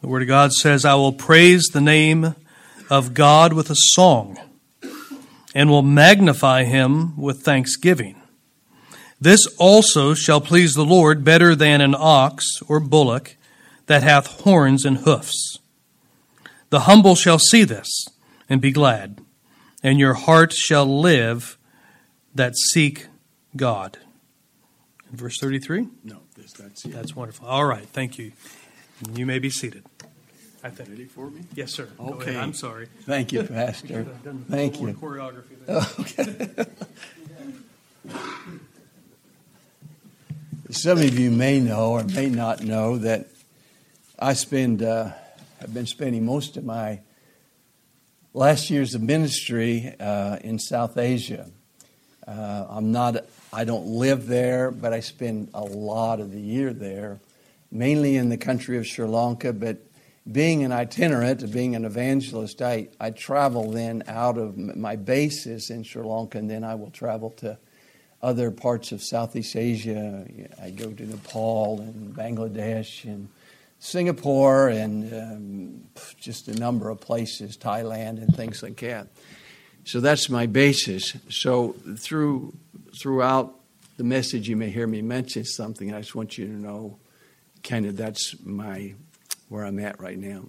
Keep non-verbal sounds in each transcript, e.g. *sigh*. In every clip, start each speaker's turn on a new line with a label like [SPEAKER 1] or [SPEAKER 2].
[SPEAKER 1] The Word of God says, I will praise the name of God with a song and will magnify him with thanksgiving. This also shall please the Lord better than an ox or bullock that hath horns and hoofs. The humble shall see this and be glad, and your heart shall live that seek God. In verse 33?
[SPEAKER 2] No, this, that's.
[SPEAKER 1] That's wonderful. All right, thank you. You may be seated. I think.
[SPEAKER 2] Ready for me?
[SPEAKER 1] Yes, sir. Go
[SPEAKER 2] Okay.
[SPEAKER 1] ahead. I'm sorry.
[SPEAKER 2] Thank you, Pastor.
[SPEAKER 1] I've done
[SPEAKER 2] Thank you.
[SPEAKER 1] Choreography there. *laughs*
[SPEAKER 2] Some of you may know or may not know that I spend, uh, I've been spending most of my last years of ministry uh, in South Asia. Uh, I'm not, I don't live there, but I spend a lot of the year there, mainly in the country of Sri Lanka. But being an itinerant, being an evangelist, I, I travel then out of my base is in Sri Lanka, and then I will travel to other parts of Southeast Asia. I go to Nepal and Bangladesh and Singapore and um, just a number of places, Thailand and things like that. So that's my basis. So through throughout the message, you may hear me mention something. I just want you to know, kind of that's my where I'm at right now.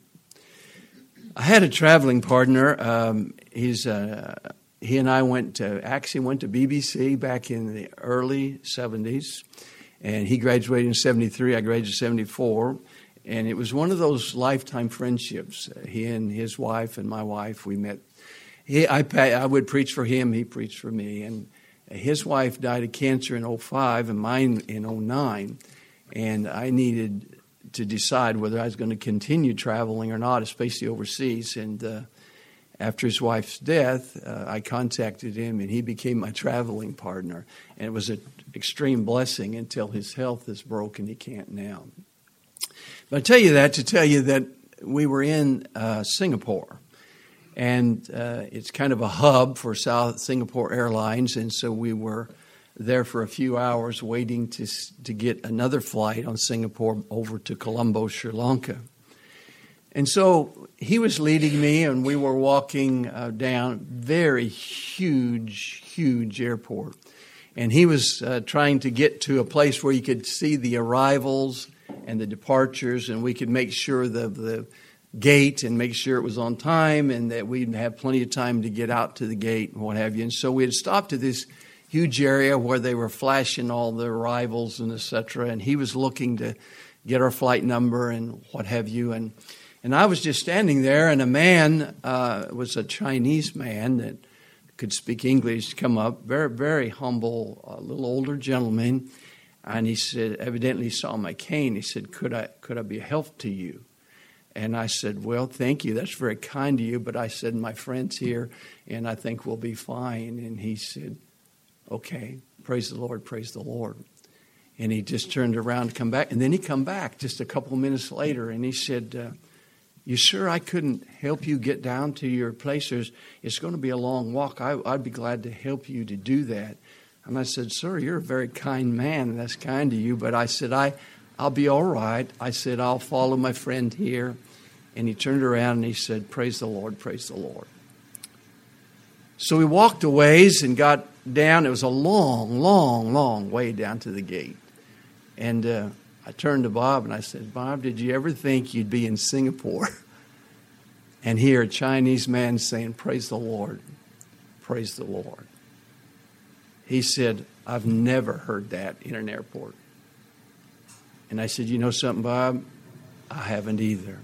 [SPEAKER 2] I had a traveling partner. Um, he's uh, he and I went to actually went to BBC back in the early '70s, and he graduated in '73. I graduated in '74, and it was one of those lifetime friendships. He and his wife and my wife we met. He, I, I would preach for him. He preached for me, and his wife died of cancer in 05 and mine in 09, and I needed to decide whether I was going to continue traveling or not, especially overseas. And uh, after his wife's death, uh, I contacted him, and he became my traveling partner. And it was an extreme blessing until his health is broken. He can't now. But I tell you that to tell you that we were in uh, Singapore, and uh, it's kind of a hub for South Singapore Airlines, and so we were there for a few hours waiting to to get another flight on Singapore over to Colombo, Sri Lanka. And so he was leading me, and we were walking uh, down very huge, huge airport. And he was uh, trying to get to a place where you could see the arrivals and the departures, and we could make sure the, the gate and make sure it was on time and that we'd have plenty of time to get out to the gate and what have you. And so we had stopped at this huge area where they were flashing all the arrivals and et cetera, and he was looking to get our flight number and what have you. And and I was just standing there, and a man uh, was a Chinese man that could speak English come up, very, very humble, a little older gentleman. And he said, evidently saw my cane. He said, could I, could I be a help to you? And I said, Well, thank you. That's very kind of you. But I said, My friend's here, and I think we'll be fine. And he said, Okay, praise the Lord, praise the Lord. And he just turned around to come back. And then he come back just a couple minutes later, and he said, uh, you sure I couldn't help you get down to your place? There's, it's going to be a long walk. I, I'd be glad to help you to do that. And I said, Sir, you're a very kind man, that's kind of you. But I said, I, I'll be all right. I said, I'll follow my friend here. And he turned around and he said, Praise the Lord, praise the Lord. So we walked a ways and got down. It was a long, long, long way down to the gate. And uh, I turned to Bob and I said, Bob, did you ever think you'd be in Singapore *laughs* and hear a Chinese man saying, Praise the Lord, praise the Lord? He said, I've never heard that in an airport. And I said, You know something, Bob? I haven't either.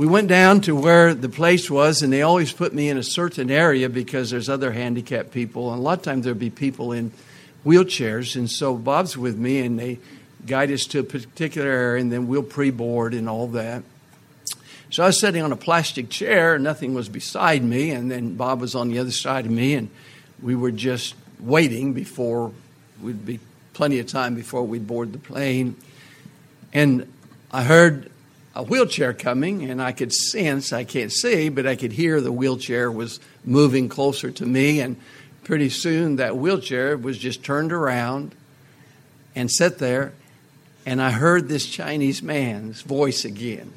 [SPEAKER 2] We went down to where the place was, and they always put me in a certain area because there's other handicapped people. And a lot of times there'd be people in wheelchairs. And so Bob's with me, and they guide us to a particular area, and then we'll pre board and all that. So I was sitting on a plastic chair, and nothing was beside me, and then Bob was on the other side of me, and we were just waiting before we'd be plenty of time before we'd board the plane. And I heard a wheelchair coming, and I could sense, I can't see, but I could hear the wheelchair was moving closer to me, and pretty soon that wheelchair was just turned around and sat there and I heard this Chinese man's voice again.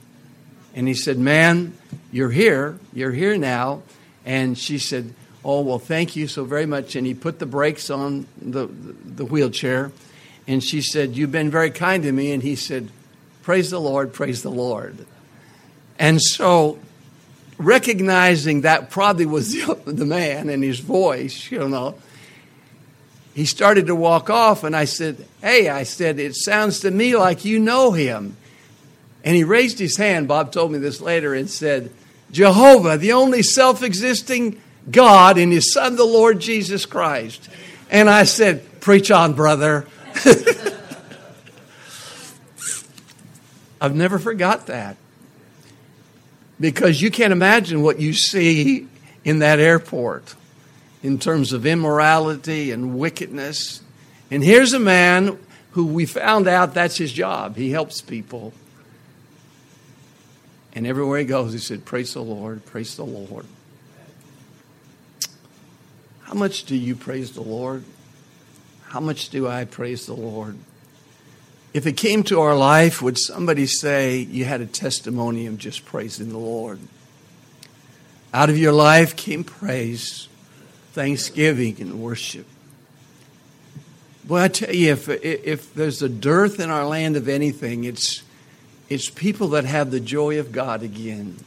[SPEAKER 2] And he said, Man, you're here. You're here now. And she said, Oh, well, thank you so very much. And he put the brakes on the, the wheelchair. And she said, You've been very kind to me. And he said, Praise the Lord, praise the Lord. And so, recognizing that probably was *laughs* the, man and his voice, you know, he started to walk off. And I said, Hey, I said, it sounds to me like you know him. And he raised his hand, Bob told me this later, and said, Jehovah, the only self existing God and his son, the Lord Jesus Christ. And I said, Preach on, brother. *laughs* I've never forgot that. Because you can't imagine what you see in that airport in terms of immorality and wickedness. And here's a man who we found out that's his job. He helps people. And everywhere he goes, he said, Praise the Lord, praise the Lord. How much do you praise the Lord? How much do I praise the Lord? If it came to our life, would somebody say you had a testimony of just praising the Lord? Out of your life came praise, thanksgiving, and worship. Boy, I tell you, if, if there's a dearth in our land of anything, it's, it's people that have the joy of God again,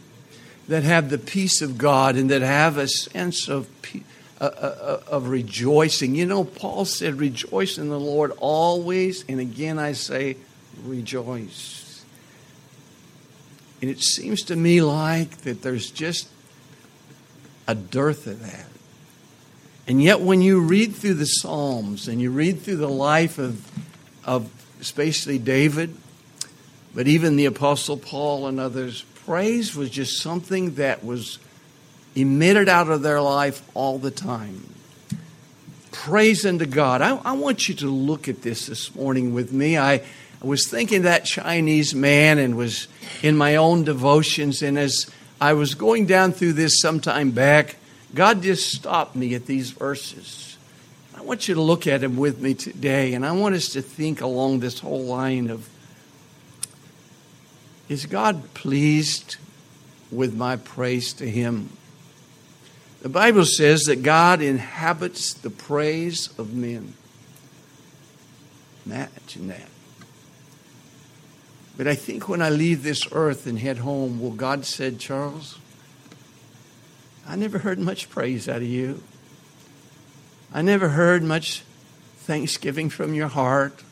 [SPEAKER 2] that have the peace of God, and that have a sense of peace Uh, uh, uh, of rejoicing. You know, Paul said, Rejoice in the Lord always. And again, I say, Rejoice. And it seems to me like that there's just a dearth of that. And yet, when you read through the Psalms and you read through the life of, of especially David, but even the Apostle Paul and others, praise was just something that was emitted out of their life all the time. Praise unto God. I, I want you to look at this this morning with me. I, I was thinking that Chinese man and was in my own devotions, and as I was going down through this sometime back, God just stopped me at these verses. I want you to look at them with me today, and I want us to think along this whole line of Is God pleased with my praise to Him? The Bible says that God inhabits the praise of men. Imagine that. But I think when I leave this earth and head home, well, God said, Charles, I never heard much praise out of you. I never heard much thanksgiving from your heart.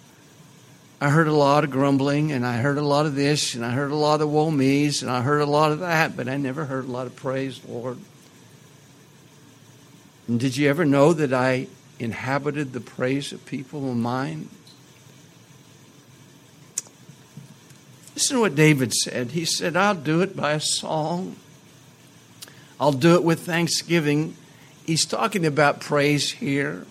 [SPEAKER 2] I heard a lot of grumbling, and I heard a lot of this, and I heard a lot of woe me's, and I heard a lot of that, but I never heard a lot of praise, Lord. And did you ever know that I inhabited the praise of people of mine? Listen to what David said. He said, I'll do it by a song, I'll do it with thanksgiving. He's talking about praise here.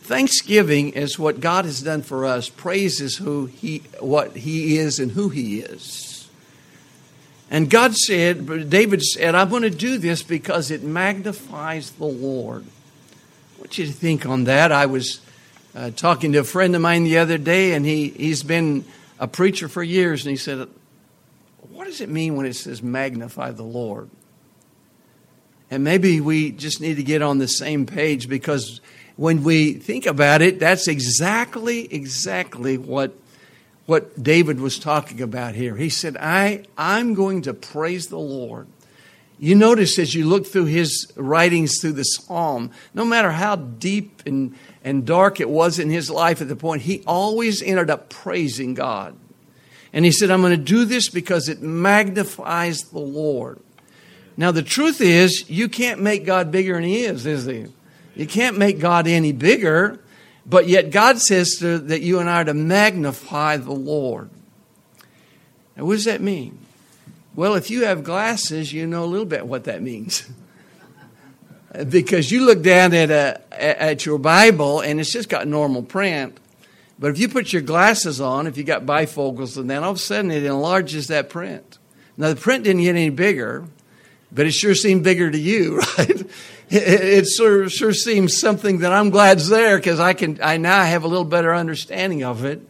[SPEAKER 2] Thanksgiving is what God has done for us. Praise is who he, what He is and who He is. And God said, David said, I'm going to do this because it magnifies the Lord. I want you to think on that. I was uh, talking to a friend of mine the other day, and he, he's been a preacher for years, and he said, What does it mean when it says magnify the Lord? And maybe we just need to get on the same page because when we think about it, that's exactly, exactly what what David was talking about here. He said, I, I'm going to praise the Lord. You notice as you look through his writings through the psalm, no matter how deep and, and dark it was in his life at the point, he always ended up praising God. And he said, I'm going to do this because it magnifies the Lord. Now, the truth is, you can't make God bigger than he is, is he? You can't make God any bigger. But yet God says to, that you and I are to magnify the Lord. Now, what does that mean? Well, if you have glasses, you know a little bit what that means. *laughs* because you look down at, uh, a, at your Bible and it's just got normal print. But if you put your glasses on, if you got bifocals, and then all of a sudden it enlarges that print. Now, the print didn't get any bigger, but it sure seemed bigger to you, *laughs* right? it, sure, sure seems something that I'm glad's there because I can I now have a little better understanding of it.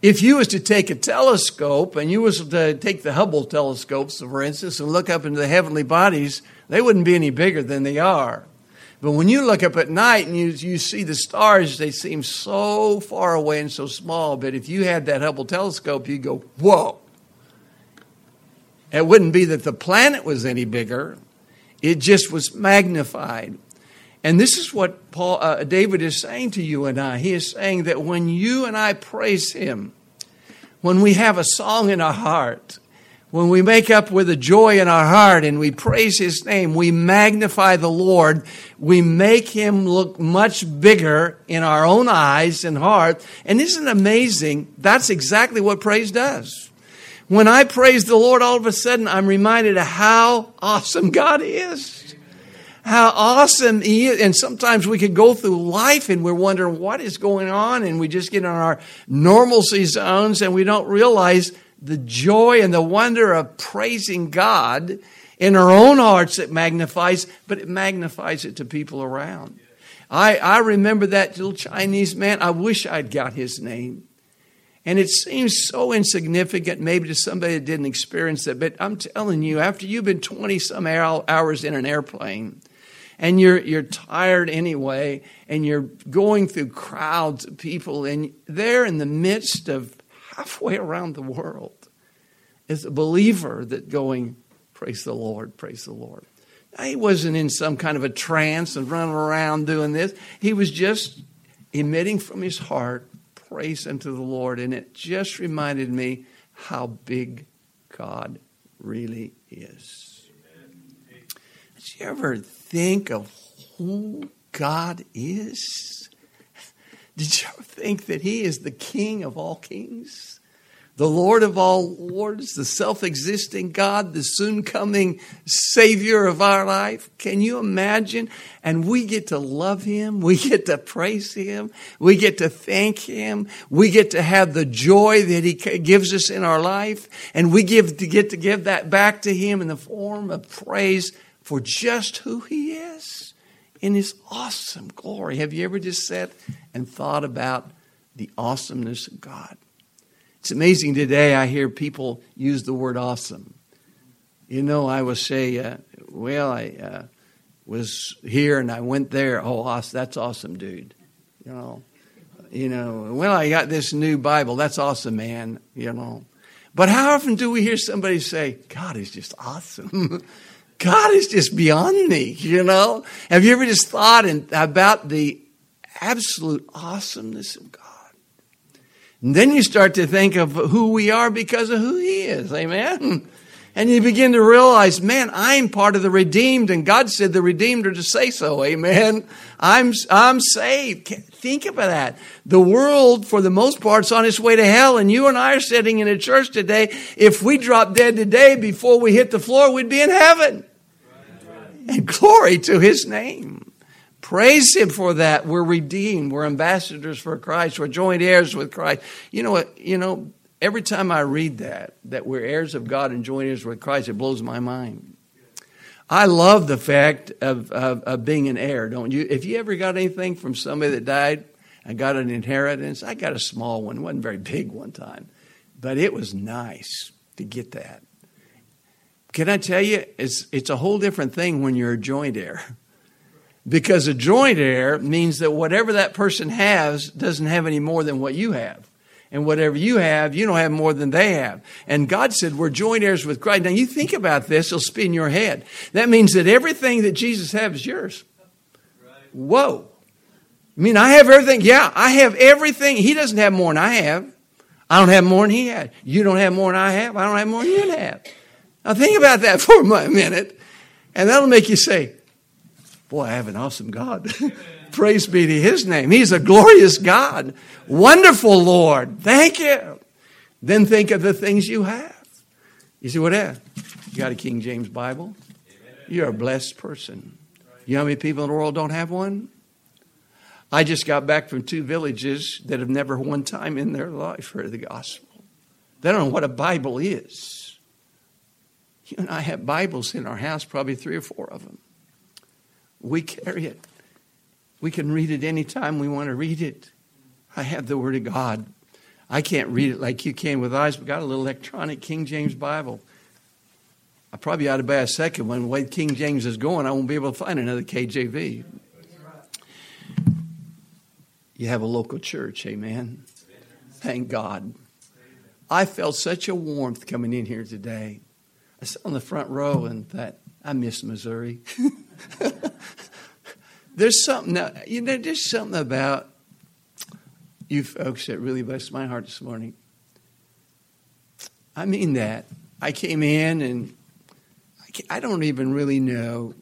[SPEAKER 2] If you was to take a telescope and you was to take the Hubble telescopes, for instance, and look up into the heavenly bodies, they wouldn't be any bigger than they are. But when you look up at night and you, you see the stars, they seem so far away and so small. But if you had that Hubble telescope, you'd go, whoa. It wouldn't be that the planet was any bigger, it just was magnified. And this is what Paul, uh, David is saying to you and I. He is saying that when you and I praise Him, when we have a song in our heart, when we make up with a joy in our heart and we praise His name, we magnify the Lord, we make Him look much bigger in our own eyes and heart. And isn't it amazing? That's exactly what praise does. When I praise the Lord, all of a sudden I'm reminded of how awesome God is how awesome he is. And sometimes we can go through life and we're wondering what is going on, and we just get in our normalcy zones and we don't realize the joy and the wonder of praising God in our own hearts it magnifies, but it magnifies it to people around. I, I remember that little Chinese man. I wish I'd got his name. And it seems so insignificant, maybe to somebody that didn't experience it. But I'm telling you, after you've been 20 some hours in an airplane, and you're, you're tired anyway, and you're going through crowds of people, and they're in the midst of halfway around the world is a believer that going, Praise the Lord, praise the Lord. Now, he wasn't in some kind of a trance and running around doing this. He was just emitting from his heart praise unto the Lord, and it just reminded me how big God really is. Did you ever think of who God is? *laughs* Did you ever think that He is the King of all kings? The Lord of all lords, the self existing God, the soon coming Savior of our life. Can you imagine? And we get to love Him. *laughs* We get to praise Him. We get to thank Him. We get to have the joy that He gives us in our life. And we give to get to give that back to Him in the form of praise for just who He is in His awesome glory. Have you ever just sat and thought about the awesomeness of God? It's amazing today I hear people use the word awesome. You know, I will say, uh, well, I uh, was here and I went there. Oh, awesome. that's awesome, dude. You know, you know, well, I got this new Bible. That's awesome, man. You know. But how often do we hear somebody say, God is just awesome? *laughs* God is just beyond me, you know? Have you ever just thought in, about the absolute awesomeness of God? And then you start to think of who we are because of who He is. Amen? And you begin to realize, man, I'm part of the redeemed, and God said the redeemed are to say so. Amen. I'm, I'm saved. Think about that. The world, for the most part, is on its way to hell, and you and I are sitting in a church today. If we drop dead today before we hit the floor, we'd be in heaven. And glory to his name. Praise him for that. We're redeemed. We're ambassadors for Christ. We're joint heirs with Christ. You know what? You know, every time I read that, that we're heirs of God and joint heirs with Christ, it blows my mind. I love the fact of, of, of, being an heir, don't you? If you ever got anything from somebody that died and got an inheritance, I got a small one. It wasn't very big one time, but it was nice to get that. Can I tell you, it's, it's a whole different thing when you're a joint heir. *laughs* Because a joint heir means that whatever that person has doesn't have any more than what you have. And whatever you have, you don't have more than they have. And God said, We're joint heirs with Christ. Now, you think about this, it'll spin your head. That means that everything that Jesus has is yours. Whoa. I mean, I have everything. Yeah, I have everything. He doesn't have more than I have. I don't have more than he had. You don't have more than I have. I don't have more than you have. Now, think about that *laughs* for a minute, and that'll make you say, Boy, I have an awesome God. *laughs* Praise be to his name. He's a glorious God. Wonderful Lord. Thank you. Then think of the things you have. You see what that? You got a King James Bible? You're a blessed person. You know how many people in the world don't have one? I just got back from two villages that have never one time in their life heard the gospel. They don't know what a Bible is. You and I have Bibles in our house, probably three or four of them. We carry it. We can read it anytime we want to read it. I have the Word of God. I can't read it like you can with eyes, but got a little electronic King James Bible. I probably ought to buy a second one. The way King James is going, I won't be able to find another KJV. You have a local church, amen. Thank God. I felt such a warmth coming in here today. I sat on the front row and thought, I miss Missouri. *laughs* *laughs* there's something, you know, there's something about you folks that really blessed my heart this morning. I mean that. I came in and I, don't even really know.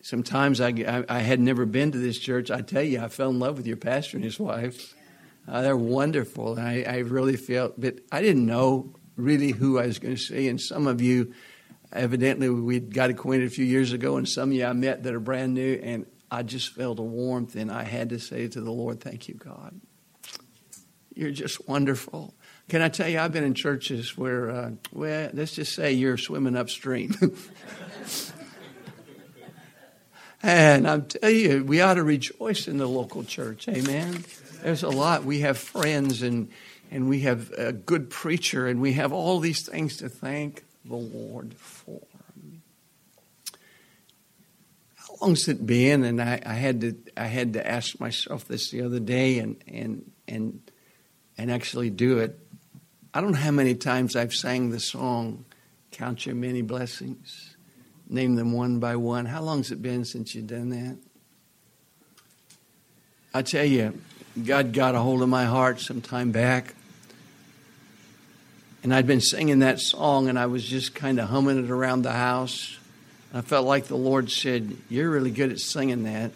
[SPEAKER 2] Sometimes I, I, I, had never been to this church. I tell you, I fell in love with your pastor and his wife. Uh, they're wonderful. I, I really felt, but I didn't know really who I was going to see. And some of you, evidently, we got acquainted a few years ago, and some of you I met that are brand new, and I just felt a warmth, and I had to say to the Lord, Thank you, God. You're just wonderful. Can I tell you, I've been in churches where, uh, well, let's just say you're swimming upstream. *laughs* and I'm telling you, we ought to rejoice in the local church. Amen. There's a lot. We have friends and and we have a good preacher and we have all these things to thank the Lord for. How long's it been? And I, I had to I had to ask myself this the other day and and and and actually do it. I don't know how many times I've sang the song, Count Your Many Blessings, name them one by one. How long's it been since you've done that? I tell you, God got a hold of my heart some time back. And I'd been singing that song and I was just kind of humming it around the house. I felt like the Lord said, You're really good at singing that,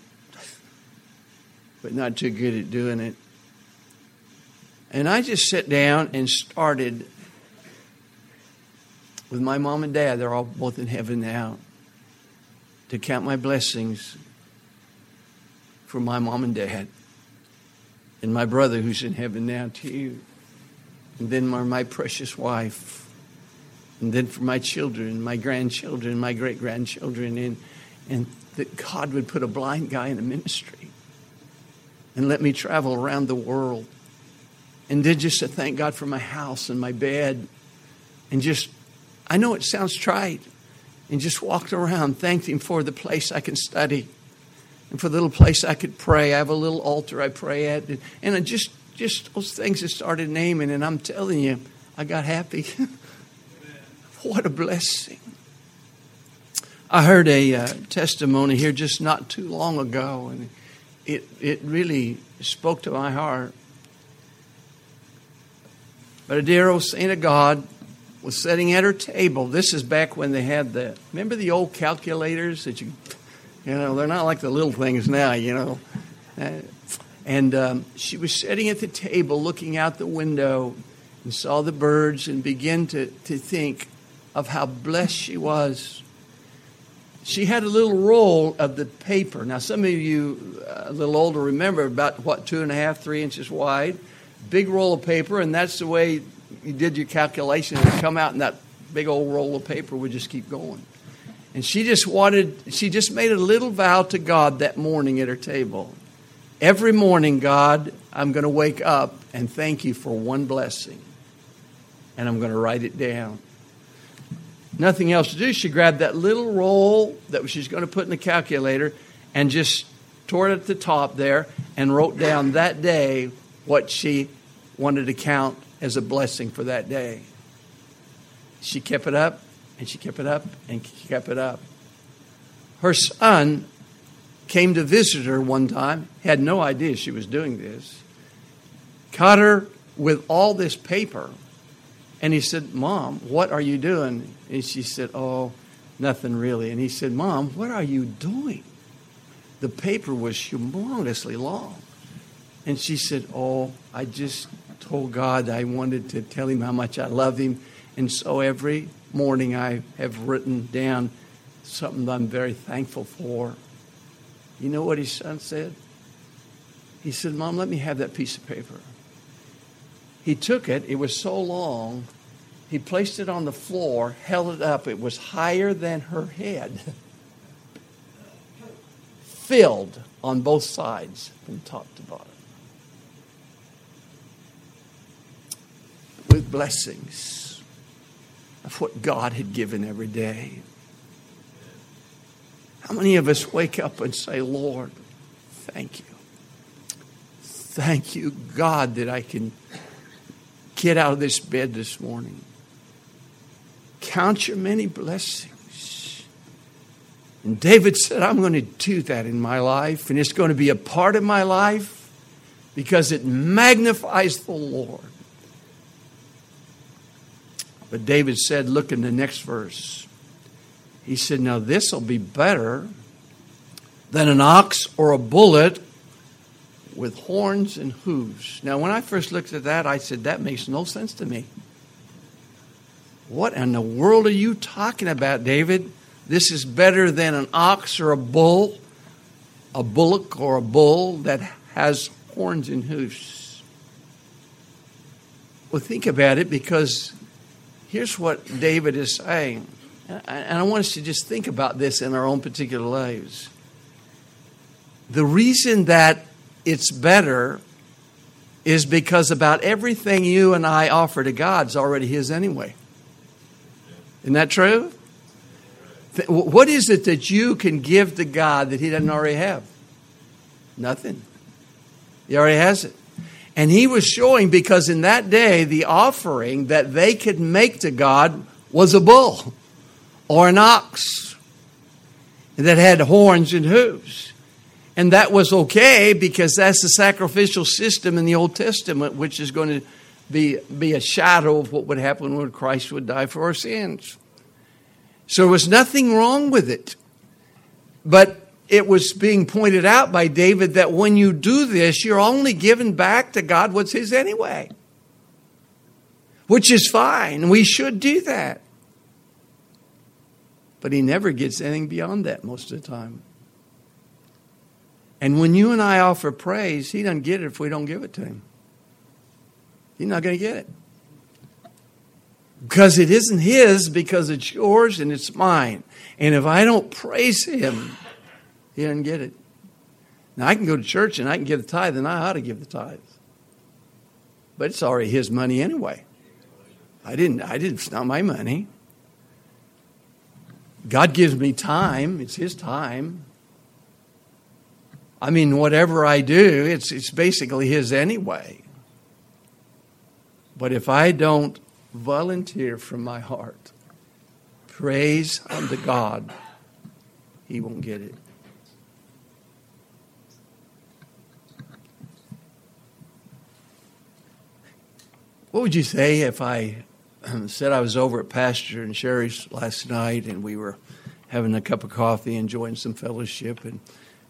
[SPEAKER 2] but not too good at doing it. And I just sat down and started with my mom and dad. They're all both in heaven now. To count my blessings for my mom and dad and my brother who's in heaven now to you. And then for my precious wife. And then for my children, my grandchildren, my great grandchildren, and, and that God would put a blind guy in a ministry and let me travel around the world. And then just to thank God for my house and my bed. And just, I know it sounds trite, and just walked around, thanked Him for the place I can study and for the little place I could pray. I have a little altar I pray at. And I just, just those things I started naming, and I'm telling you, I got happy. *laughs* what a blessing. I heard a uh, testimony here just not too long ago, and it, it really spoke to my heart. But a dear old saint of God was sitting at her table. This is back when they had the, remember the old calculators that you you know, they're not like the little things now, you know. Uh, and um, she was sitting at the table looking out the window and saw the birds and began to, to think of how blessed she was. She had a little roll of the paper. Now, some of you uh, a little older remember about what, two and a half, three inches wide. Big roll of paper, and that's the way you did your calculation. It would come out, and that big old roll of paper would just keep going. And she just wanted, she just made a little vow to God that morning at her table. Every morning, God, I'm going to wake up and thank you for one blessing. And I'm going to write it down. Nothing else to do. She grabbed that little roll that she's going to put in the calculator and just tore it at the top there and wrote down that day what she wanted to count as a blessing for that day. She kept it up and she kept it up and kept it up. Her son came to visit her one time, had no idea she was doing this, caught her with all this paper. And he said, Mom, what are you doing? And she said, Oh, nothing really. And he said, Mom, what are you doing? The paper was humongously long. And she said, Oh, I just told God I wanted to tell him how much I love him. And so every morning I have written down something that I'm very thankful for. You know what his son said? He said, Mom, let me have that piece of paper. He took it, it was so long, he placed it on the floor, held it up. It was higher than her head, *laughs* filled on both sides from top to bottom. with blessings of what God had given every day. How many of us wake up and say, Lord, thank you? Thank you, God, that I can get out of this bed this morning. Count your many blessings. And David said, I'm going to do that in my life, and it's going to be a part of my life because it magnifies the Lord. But David said, look in the next verse. He said, Now this will be better than an ox or a bullock with horns and hooves. Now, when I first looked at that, I said, That makes no sense to me. What in the world are you talking about, David? This is better than an ox or a bull, a bullock or a bull that has horns and hooves. Well, think about it because here's what David is saying. And I want us to just think about this in our own particular lives. The reason that it's better is because about everything you and I offer to God is already His anyway. Isn't that true? What is it that you can give to God that He doesn't already have? Nothing. He already has it. And He was showing because in that day, the offering that they could make to God was a bull *laughs* or an ox that had horns and hooves. And that was okay because that's the sacrificial system in the Old Testament, which is going to be, be a shadow of what would happen when Christ would die for our sins. So there was nothing wrong with it. But it was being pointed out by David that when you do this, you're only giving back to God what's His anyway, which is fine. We should do that. But He never gets anything beyond that most of the time. And when you and I offer praise, He doesn't get it if we don't give it to Him. He's not going to get it. Because it isn't His, because it's yours and it's mine. And if I don't praise Him, He doesn't get it. Now, I can go to church and I can give the tithe, and I ought to give the tithe. But it's already His money anyway. I didn't, I didn't, it's not my money. God gives me time, it's His time. I mean, whatever I do, it's, it's basically His anyway. But if I don't volunteer from my heart, praise unto God, He won't get it. What would you say if I *clears throat* said I was over at Pastor and Sherry's last night and we were having a cup of coffee, enjoying some fellowship, and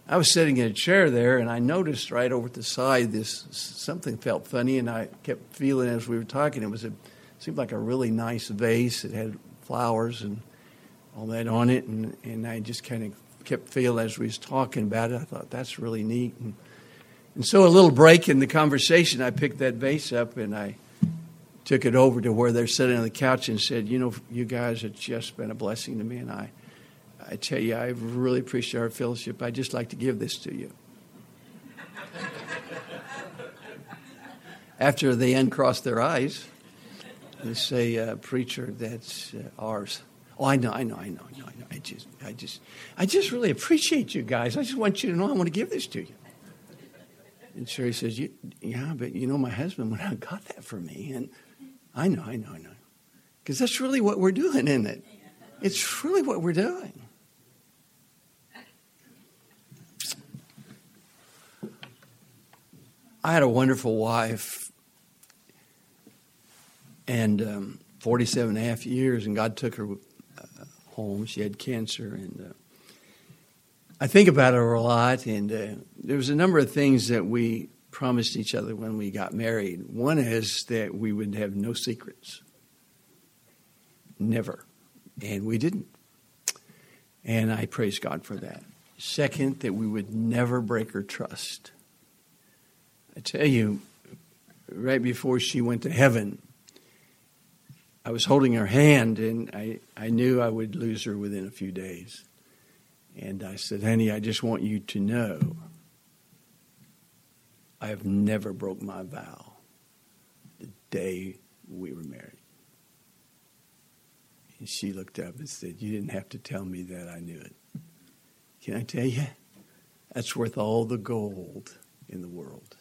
[SPEAKER 2] I was sitting in a chair there, and I noticed right over at the side this something felt funny, and I kept feeling as we were talking. It was a seemed like a really nice vase. It had flowers and all that on it, and and I just kind of kept feeling as we was talking about it. I thought that's really neat, and and so a little break in the conversation, I picked that vase up and I took it over to where they're sitting on the couch and said, "You know, you guys have just been a blessing to me, and I." I tell you, I really appreciate our fellowship. I'd just like to give this to you. *laughs* After they uncross their eyes, they say, uh, "Preacher, that's uh, ours." Oh, I know, I know, I know, I know, I know. I just, I just, I just really appreciate you guys. I just want you to know I want to give this to you. And Sherry says, "Yeah, but you know, my husband went out and got that for me, and I know, I know, I know, because that's really what we're doing, isn't it? It's really what we're doing." I had a wonderful wife, and um, 47 and a half years, and God took her uh, home. She had cancer, and uh, I think about her a lot. And uh, there was a number of things that we promised each other when we got married. One is that we would have no secrets, never, and we didn't. And I praise God for that. Second, that we would never break her trust. I tell you, right before she went to heaven, I was holding her hand and I, I knew I would lose her within a few days. And I said, honey, I just want you to know I have never broke my vow the day we were married. And she looked up and said, You didn't have to tell me that. I knew it. Can I tell you? That's worth all the gold in the world.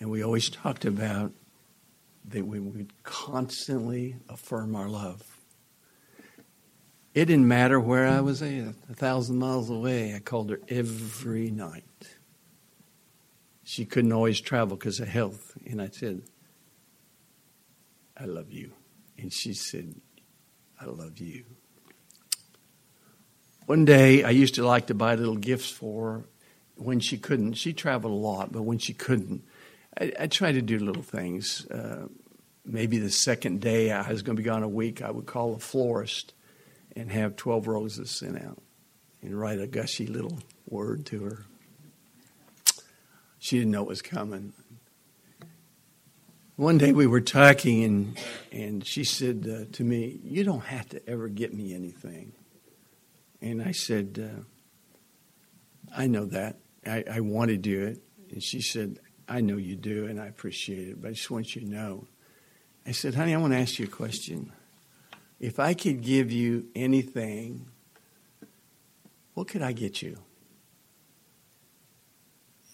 [SPEAKER 2] And we always talked about that we would constantly affirm our love. It didn't matter where I was at, a thousand miles away. I called her every night. She couldn't always travel because of health. And I said, I love you. And she said, I love you. One day, I used to like to buy little gifts for her when she couldn't. She traveled a lot, but when she couldn't, I, I tried to do little things. Uh, maybe the second day I was going to be gone a week, I would call a florist and have 12 roses sent out and write a gushy little word to her. She didn't know it was coming. One day we were talking, and, and she said uh, to me, You don't have to ever get me anything. And I said, uh, I know that. I, I want to do it. And she said, I know you do, and I appreciate it, but I just want you to know. I said, honey, I want to ask you a question. If I could give you anything, what could I get you?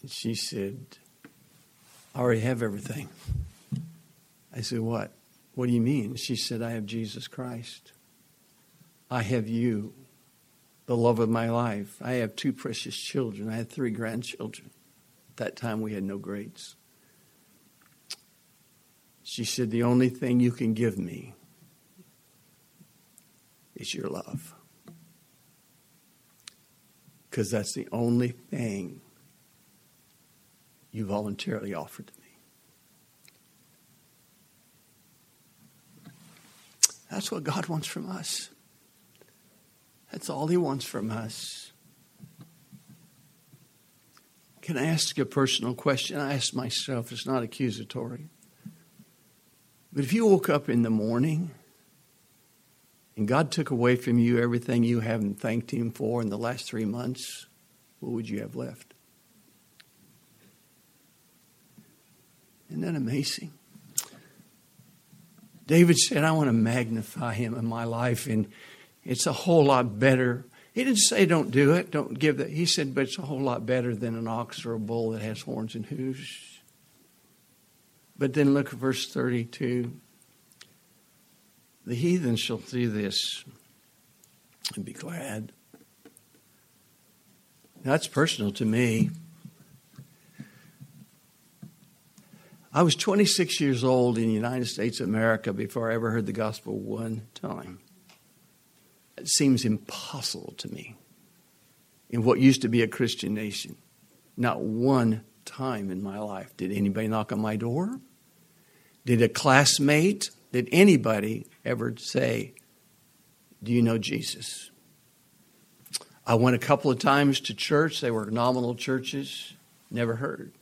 [SPEAKER 2] And she said, I already have everything. I said, What? What do you mean? She said, I have Jesus Christ. I have you the love of my life. I have two precious children. I had three grandchildren. At that time, we had no grades. She said, The only thing you can give me is your love. Because that's the only thing you voluntarily offered to me. That's what God wants from us. That's all He wants from us. Can I ask a personal question? I ask myself, it's not accusatory. But if you woke up in the morning and God took away from you everything you haven't thanked Him for in the last three months, what would you have left? Isn't that amazing? David said, I want to magnify Him in my life. And it's a whole lot better. He didn't say don't do it, don't give that. He said, but it's a whole lot better than an ox or a bull that has horns and hooves. But then look at verse 32. The heathen shall see this and be glad. Now, that's personal to me. I was 26 years old in the United States of America before I ever heard the gospel one time. It seems impossible to me in what used to be a Christian nation. Not one time in my life did anybody knock on my door. Did a classmate, did anybody ever say, Do you know Jesus? I went a couple of times to church. They were nominal churches. Never heard.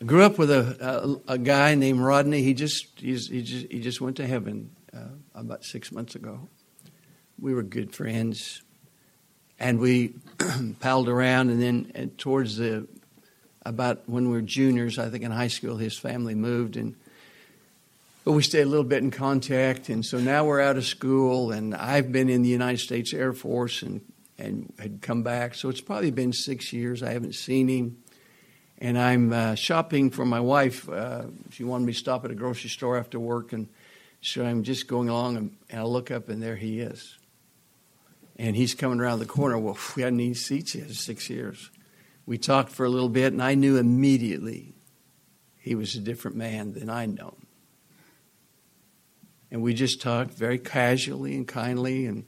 [SPEAKER 2] I grew up with a, a, a guy named Rodney. He just, he just, he just went to heaven uh, about six months ago. We were good friends, and we *clears throat* palled around. And then and towards the about when we were juniors, I think in high school, his family moved, and but we stayed a little bit in contact. And so now we're out of school, and I've been in the United States Air Force and and had come back. So it's probably been six years. I haven't seen him. And I'm uh, shopping for my wife. Uh, she wanted me to stop at a grocery store after work, and so I'm just going along, and, and I look up, and there he is. And he's coming around the corner. Well, *laughs* we hadn't seen each other six years. We talked for a little bit, and I knew immediately he was a different man than I'd known. And we just talked very casually and kindly, and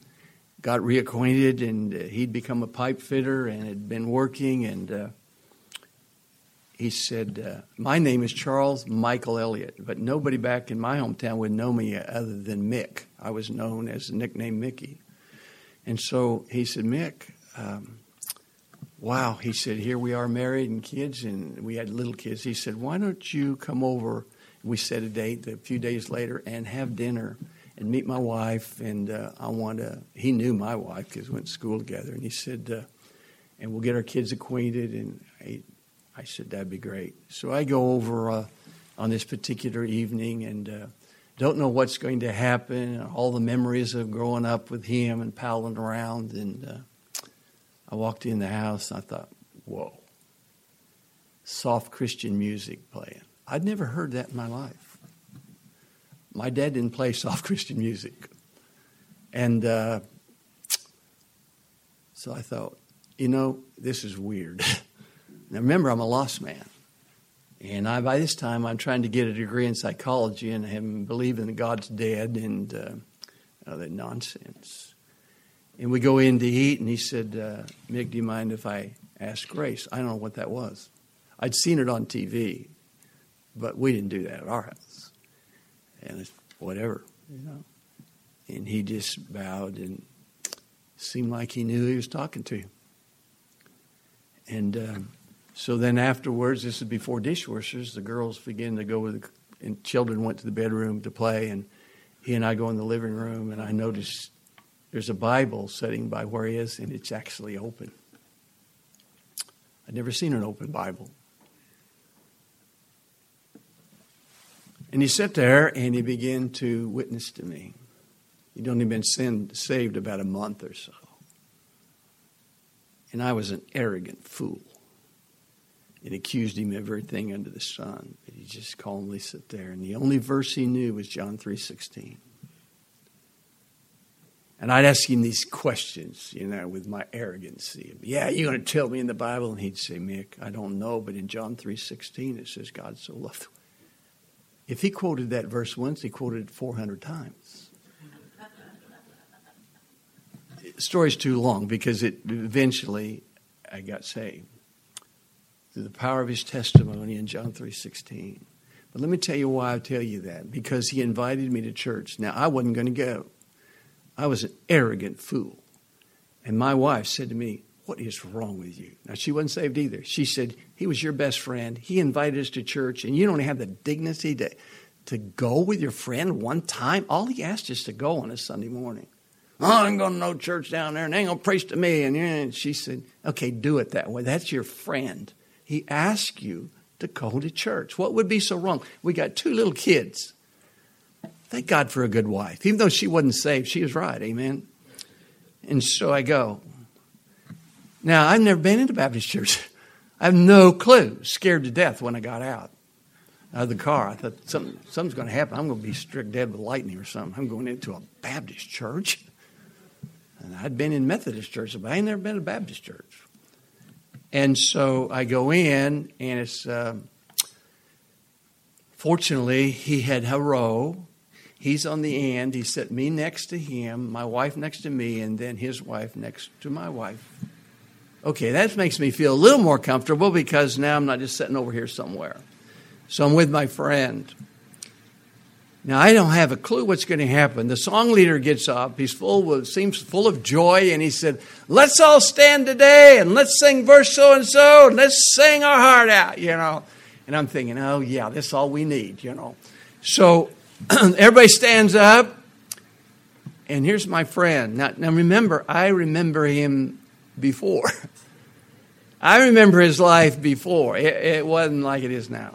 [SPEAKER 2] got reacquainted. And uh, he'd become a pipe fitter and had been working, and uh, he said, uh, My name is Charles Michael Elliott, but nobody back in my hometown would know me other than Mick. I was known as the nickname Mickey. And so he said, Mick, um, wow. He said, Here we are married and kids, and we had little kids. He said, Why don't you come over? We set a date a few days later and have dinner and meet my wife. And uh, I want to, he knew my wife because we went to school together. And he said, uh, and we'll get our kids acquainted. And I, I said, that'd be great. So I go over uh, on this particular evening and uh, don't know what's going to happen. All the memories of growing up with him and palling around. And uh, I walked in the house and I thought, whoa, soft Christian music playing. I'd never heard that in my life. My dad didn't play *laughs* soft Christian music. And uh, so I thought, you know, this is weird. *laughs* now remember, I'm a lost man. And I, by this time, I'm trying to get a degree in psychology and am believing that God's dead and uh, all that nonsense. And we go in to eat, and he said, uh, Mick, do you mind if I ask Grace? I don't know what that was. I'd seen it on TV, but we didn't do that at our house. And it's whatever, you know. And he just bowed and seemed like he knew he was talking to. And um, so then afterwards, this is before dishwashers, the girls began to go with the and children went to the bedroom to play, and he and I go in the living room, and I notice there's a Bible sitting by where he is, and it's actually open. I'd never seen an open Bible. And he sat there and he began to witness to me. He'd only been sin, saved about a month or so. And I was an arrogant fool and accused him of everything under the sun. But he just calmly sat there. And the only verse he knew was John 3.16. And I'd ask him these questions, you know, with my arrogancy. Yeah, you're going to tell me in the Bible? And he'd say, Mick, I don't know, but in John 3.16 it says God so loved. If he quoted that verse once, he quoted it 400 times. the story's too long because it eventually I got saved through the power of his testimony in John 3:16. But let me tell you why I tell you that because he invited me to church. Now I wasn't going to go. I was an arrogant fool. And my wife said to me, "What is wrong with you?" Now she wasn't saved either. She said, "He was your best friend. He invited us to church and you don't have the dignity to to go with your friend one time. All he asked is to go on a Sunday morning." Oh, I'm going to no church down there and they ain't going to preach to me. And she said, okay, do it that way. That's your friend. He asked you to go to church. What would be so wrong? We got two little kids. Thank God for a good wife. Even though she wasn't saved, she was right. Amen. And so I go. Now, I've never been into Baptist church. I have no clue. Scared to death when I got out of the car. I thought something, something's going to happen. I'm going to be struck dead with lightning or something. I'm going into a Baptist church. And I'd been in Methodist church, but I ain't never been to Baptist church. And so I go in, and it's uh, fortunately he had a row. He's on the end. He set me next to him, my wife next to me, and then his wife next to my wife. Okay, that makes me feel a little more comfortable because now I'm not just sitting over here somewhere. So I'm with my friend. Now I don't have a clue what's going to happen. The song leader gets up. He's full of, seems full of joy, and he said, "Let's all stand today and let's sing verse so and so, and let's sing our heart out." You know, and I'm thinking, "Oh yeah, this is all we need." You know, so *clears throat* everybody stands up, and here's my friend. Now, now remember, I remember him before. *laughs* I remember his life before. It, it wasn't like it is now.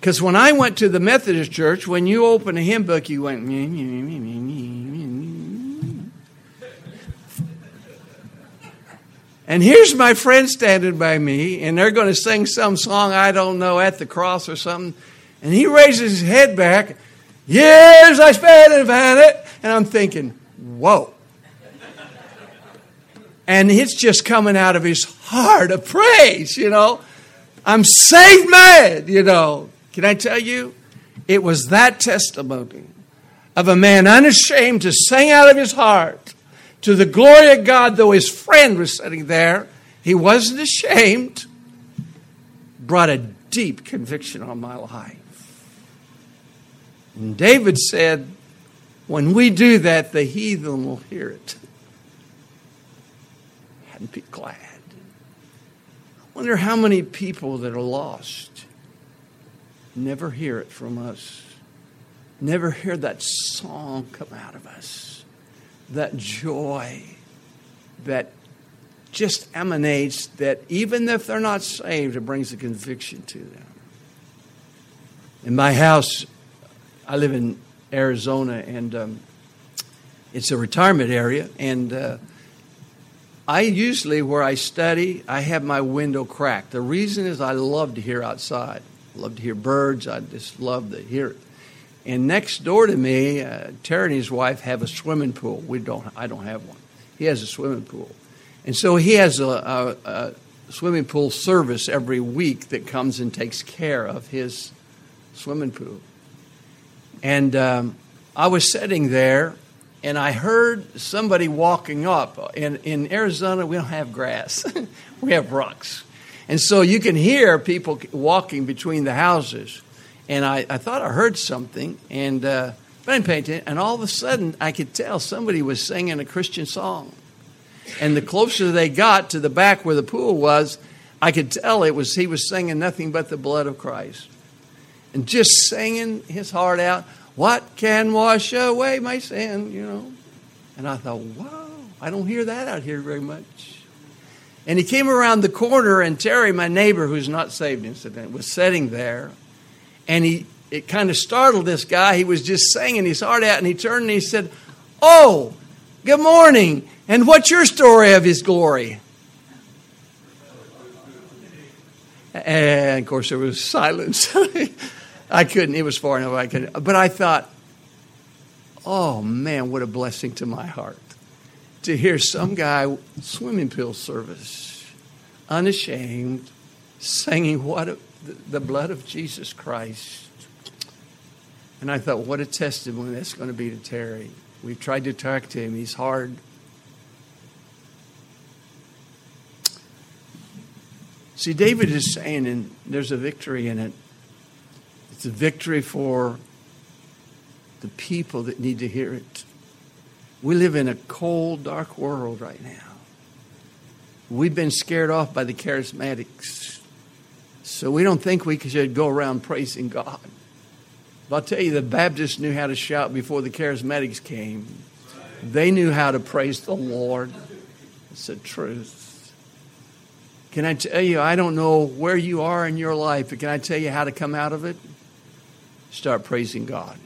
[SPEAKER 2] Because when I went to the Methodist church, when you open a hymn book, you went. And here's my friend standing by me, and they're going to sing some song I don't know at the cross or something. And he raises his head back. Years I spent in it. And I'm thinking, whoa. And it's just coming out of his heart of praise, you know. I'm saved mad, you know. Can I tell you? It was that testimony of a man unashamed to sing out of his heart to the glory of God, though his friend was sitting there. He wasn't ashamed, brought a deep conviction on my life. And David said, When we do that, the heathen will hear it and be glad. I wonder how many people that are lost never hear it from us. Never hear that song come out of us. That joy, that just emanates that even if they're not saved, it brings a conviction to them. In my house, I live in Arizona, and um, it's a retirement area, and uh, I usually, where I study, I have my window cracked. The reason is I love to hear outside. I love to hear birds. I just love to hear it. And next door to me, uh, Terry and his wife have a swimming pool. We don't. I don't have one. He has a swimming pool, and so he has a, a, a swimming pool service every week that comes and takes care of his swimming pool. And um, I was sitting there, and I heard somebody walking up. In, in Arizona, we don't have grass, *laughs* we have rocks. And so you can hear people walking between the houses and I, I thought I heard something, and uh, but I didn't pay attention. And all of a sudden, I could tell somebody was singing a Christian song. And the closer they got to the back where the pool was, I could tell it was he was singing nothing but the blood of Christ, and just singing his heart out. What can wash away my sin? You know. And I thought, wow, I don't hear that out here very much. And he came around the corner, and Terry, my neighbor, who's not saved incident, was sitting there and he it kind of startled this guy. He was just singing his heart out, and he turned and he said, "Oh, good morning. And what's your story of His glory?" And of course, there was silence. *laughs* I couldn't. It was far enough. I couldn't. But I thought, "Oh man, what a blessing to my heart to hear some guy swimming pool service, unashamed, singing what." A, the blood of Jesus Christ. And I thought, what a testimony that's going to be to Terry. We've tried to talk to him, he's hard. See, David is saying, and there's a victory in it. It's a victory for the people that need to hear it. We live in a cold, dark world right now. We've been scared off by the charismatics. So we don't think we should go around praising God. But I'll tell you, the Baptists knew how to shout before the charismatics came. They knew how to praise the Lord. It's the truth. Can I tell you, I don't know where you are in your life, but can I tell you how to come out of it? Start praising God.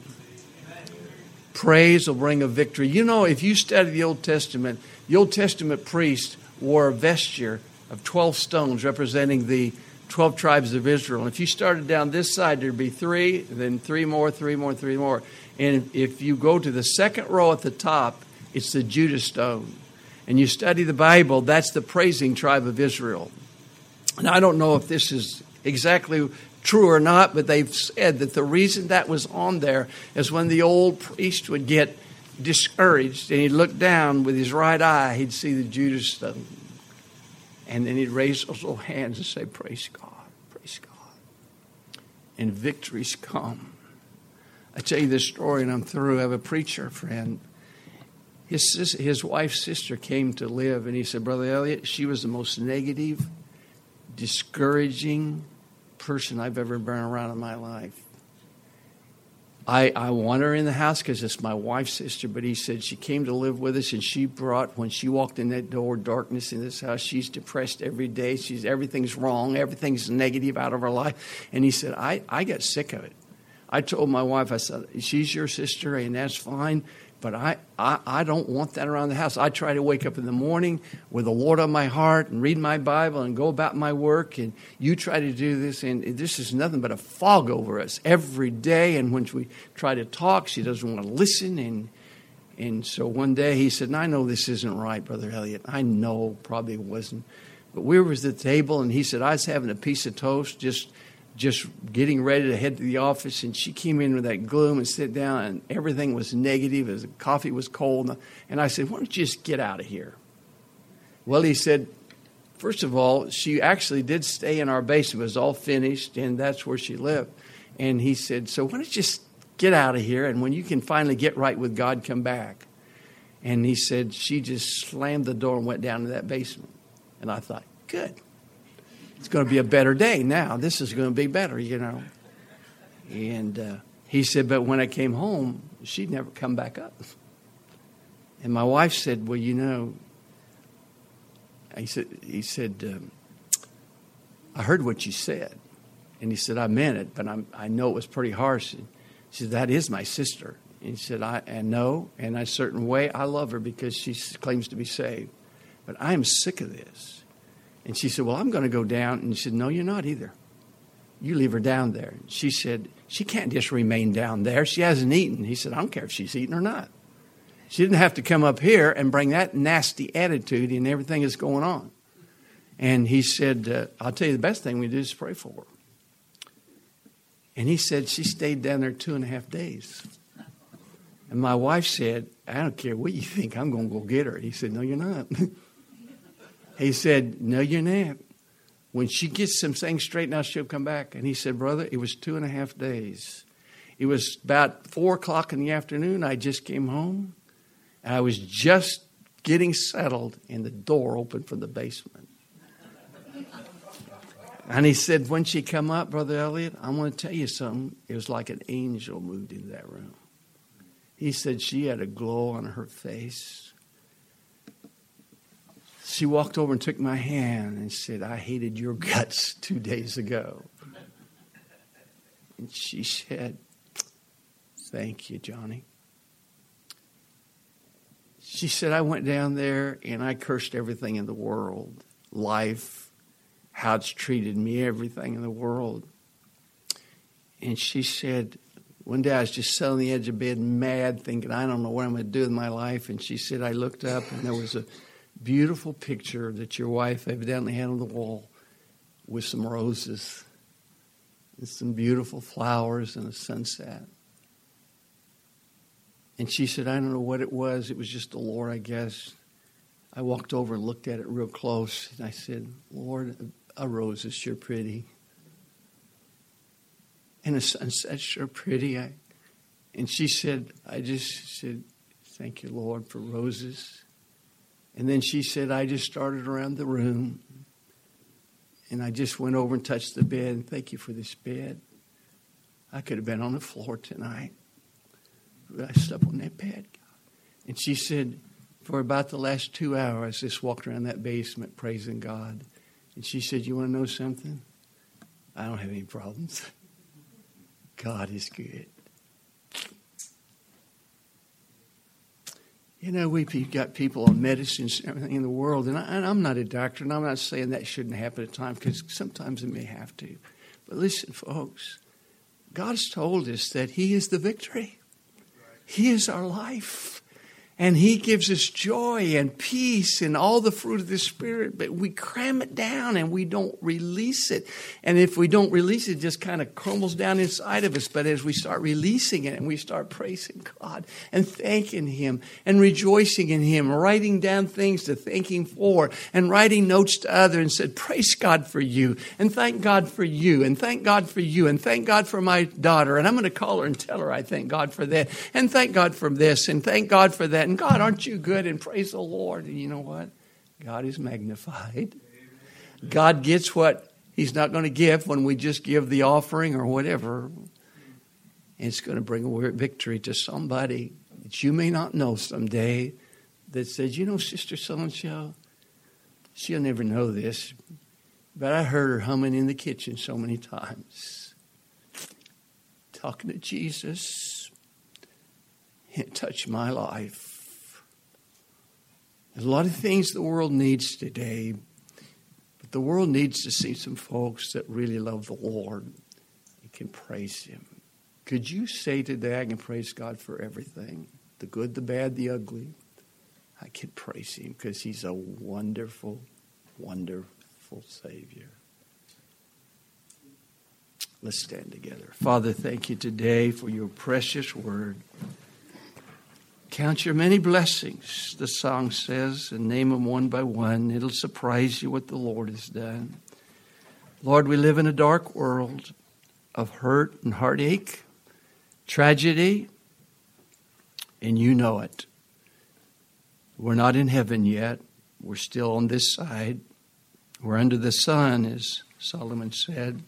[SPEAKER 2] Praise will bring a victory. You know, if you study the Old Testament, the Old Testament priest wore a vesture of 12 stones representing the 12 tribes of Israel. And if you started down this side, there'd be three, then three more, three more, three more. And if you go to the second row at the top, it's the Judah stone. And you study the Bible, that's the praising tribe of Israel. And I don't know if this is exactly true or not, but they've said that the reason that was on there is when the old priest would get discouraged and he'd look down with his right eye, he'd see the Judah's stone. And then he'd raise those little hands and say, Praise God, praise God. And victories come. I tell you this story and I'm through. I have a preacher friend. His, his wife's sister came to live, and he said, Brother Elliot, she was the most negative, discouraging person I've ever been around in my life. I, I want her in the house because it's my wife's sister, but he said she came to live with us and she brought, when she walked in that door, darkness in this house. She's depressed every day. She's everything's wrong, everything's negative out of her life. And he said, I, I got sick of it. I told my wife, I said, she's your sister and that's fine, but I, I, I don't want that around the house. I try to wake up in the morning with the Lord on my heart and read my Bible and go about my work. And you try to do this, and this is nothing but a fog over us every day. And when we try to talk, she doesn't want to listen. And, and so one day he said, I know this isn't right, Brother Elliot. I know probably wasn't. But we were at the table, and he said, I was having a piece of toast, just just getting ready to head to the office, and she came in with that gloom and sit down, and everything was negative as the coffee was cold. And I said, Why don't you just get out of here? Well, he said, First of all, she actually did stay in our basement. It was all finished, and that's where she lived. And he said, So why don't you just get out of here, and when you can finally get right with God, come back. And he said, She just slammed the door and went down to that basement. And I thought, Good it's going to be a better day now. This is going to be better, you know. And uh, he said, but when I came home, she'd never come back up. And my wife said, well, you know, he said, he said, um, I heard what you said. And he said, I meant it, but I'm, I know it was pretty harsh. And she said, That is my sister. And he said, I and no, in a certain way, I love her because she claims to be saved. But I am sick of this. And she said, Well, I'm going to go down. And he said, No, you're not either. You leave her down there. She said, She can't just remain down there. She hasn't eaten. He said, I don't care if she's eaten or not. She didn't have to come up here and bring that nasty attitude and everything that's going on. And he said, uh, I'll tell you the best thing we do is pray for her. And he said she stayed down there two and a half days. And my wife said, I don't care what you think, I'm going to go get her. He said, No, you're not. *laughs* he said, No, you're not. When she gets some things straightened out, she'll come back. And he said, Brother, it was two and a half days. It was about four o'clock in the afternoon. I just came home. And I was just getting settled, and the door opened from the basement. And he said, when she come up, Brother Elliot, I want to tell you something. It was like an angel moved into that room. He said she had a glow on her face. She walked over and took my hand and said, I hated your guts two days ago. And she said, Thank you, Johnny. She said, I went down there and I cursed everything in the world life, how it's treated me, everything in the world. And she said, one day I was just sitting on the edge of bed, mad, thinking, I don't know what I'm going to do with my life. And she said, I looked up and there was a beautiful picture that your wife evidently had on the wall with some roses and some beautiful flowers and a sunset. And she said, I don't know what it was. It was just the Lord, I guess. I walked over and looked at it real close, and I said, Lord, a rose is sure pretty. And a sunset's sure pretty. I, and she said, I just said, Thank you, Lord, for roses. And then she said, I just started around the room and I just went over and touched the bed. And thank you for this bed. I could have been on the floor tonight. But I slept on that bed. And she said, for about the last two hours, just walked around that basement praising God. And she said, You want to know something? I don't have any problems. *laughs* God is good. You know, we've got people on medicines and everything in the world, and, I, am not a doctor, and I'm not saying that shouldn't happen at times because sometimes it may have to. But listen, folks, God's told us that He is the victory. He is our life. And He gives us joy and peace and all the fruit of the Spirit, but we cram it down and we don't release it. And if we don't release it, it just kind of crumbles down inside of us. But as we start releasing it and we start praising God and thanking Him and rejoicing in Him, writing down things to thank Him for, and writing notes to others and said, Praise God for you, and thank God for you, and thank God for you, and thank God for my daughter. And I'm going to call her and tell her I thank God for that, and thank God for this, and thank God for that and God, aren't you good? And praise the Lord. And you know what? God is magnified. God gets what He's not going to give when we just give the offering or whatever. It's going to bring a victory to somebody that you may not know someday that says, you know, Sister so and so, she'll never know this, but I heard her humming in the kitchen so many times, talking to Jesus. It touched my life. There's a lot of things the world needs today, but the world needs to see some folks that really love the Lord and can praise Him. Could you say today, I can praise God for everything the good, the bad, the ugly? I can praise Him because He's a wonderful, wonderful Savior. Let's stand together. Father, thank you today for your precious word. Count your many blessings, the song says, and name them one by one. It'll surprise you what the Lord has done. Lord, we live in a dark world of hurt and heartache, tragedy, and you know it. We're not in heaven yet. We're still on this side. We're under the sun, as Solomon said.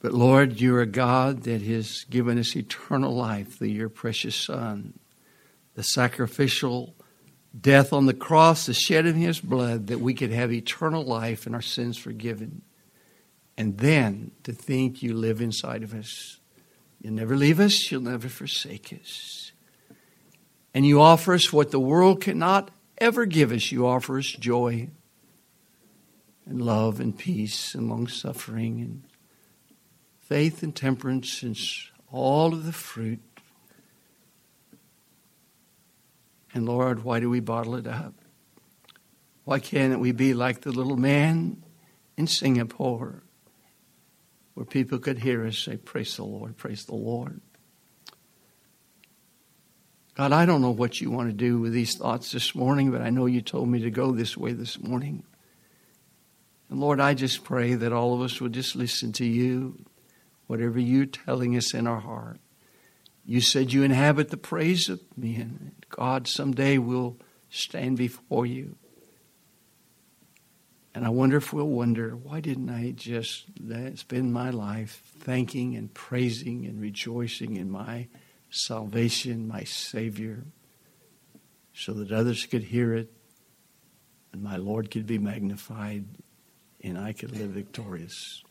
[SPEAKER 2] But Lord, you're a God that has given us eternal life through your precious Son, the sacrificial death on the cross, the shedding of his blood, that we could have eternal life and our sins forgiven. And then to think you live inside of us. You'll never leave us, you'll never forsake us. And you offer us what the world cannot ever give us. You offer us joy and love and peace and long suffering and faith and temperance and all of the fruit. And Lord, why do we bottle it up? Why can't we be like the little man in Singapore where people could hear us say, Praise the Lord, praise the Lord? God, I don't know what you want to do with these thoughts this morning, but I know you told me to go this way this morning. And Lord, I just pray that all of us would just listen to you, whatever you're telling us in our heart. You said you inhabit the praise of men. God, someday we'll stand before you. And I wonder if we'll wonder, why didn't I just spend my life thanking and praising and rejoicing in my salvation, my Savior, so that others could hear it and my Lord could be magnified and I could live victorious.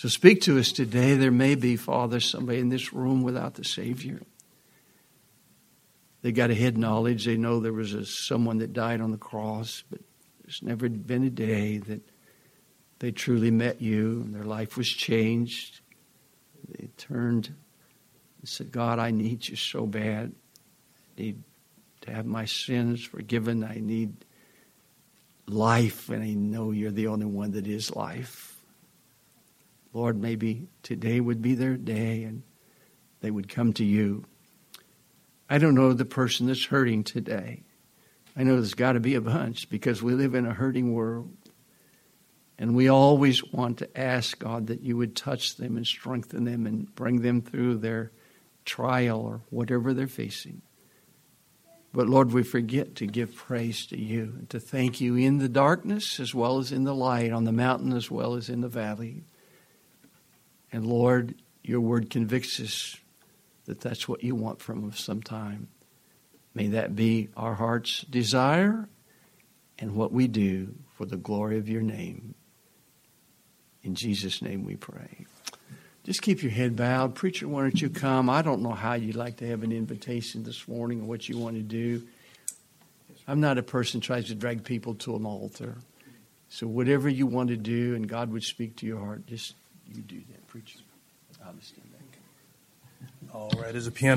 [SPEAKER 2] So speak to us today. There may be, Father, somebody in this room without the Savior. They got a head knowledge. They know there was a, someone that died on the cross, but there's never been a day that they truly met you and their life was changed. They turned and said, God, I need you so bad. I need to have my sins forgiven. I need life, and I know you're the only one that is life. Lord, maybe today would be their day and they would come to you. I don't know the person that's hurting today. I know there's got to be a bunch because we live in a hurting world. And we always want to ask God that you would touch them and strengthen them and bring them through their trial or whatever they're facing. But Lord, we forget to give praise to you and to thank you in the darkness as well as in the light, on the mountain as well as in the valley. And Lord, your word convicts us that that's what you want from us sometime. May that be our heart's desire and what we do for the glory of your name. In Jesus' name we pray. Just keep your head bowed. Preacher, why don't you come? I don't know how you'd like to have an invitation this morning or what you want to do. I'm not a person who tries to drag people to an altar. So whatever you want to do and God would speak to your heart, just you do that, preacher. I'll stand back.
[SPEAKER 1] All right, as a piano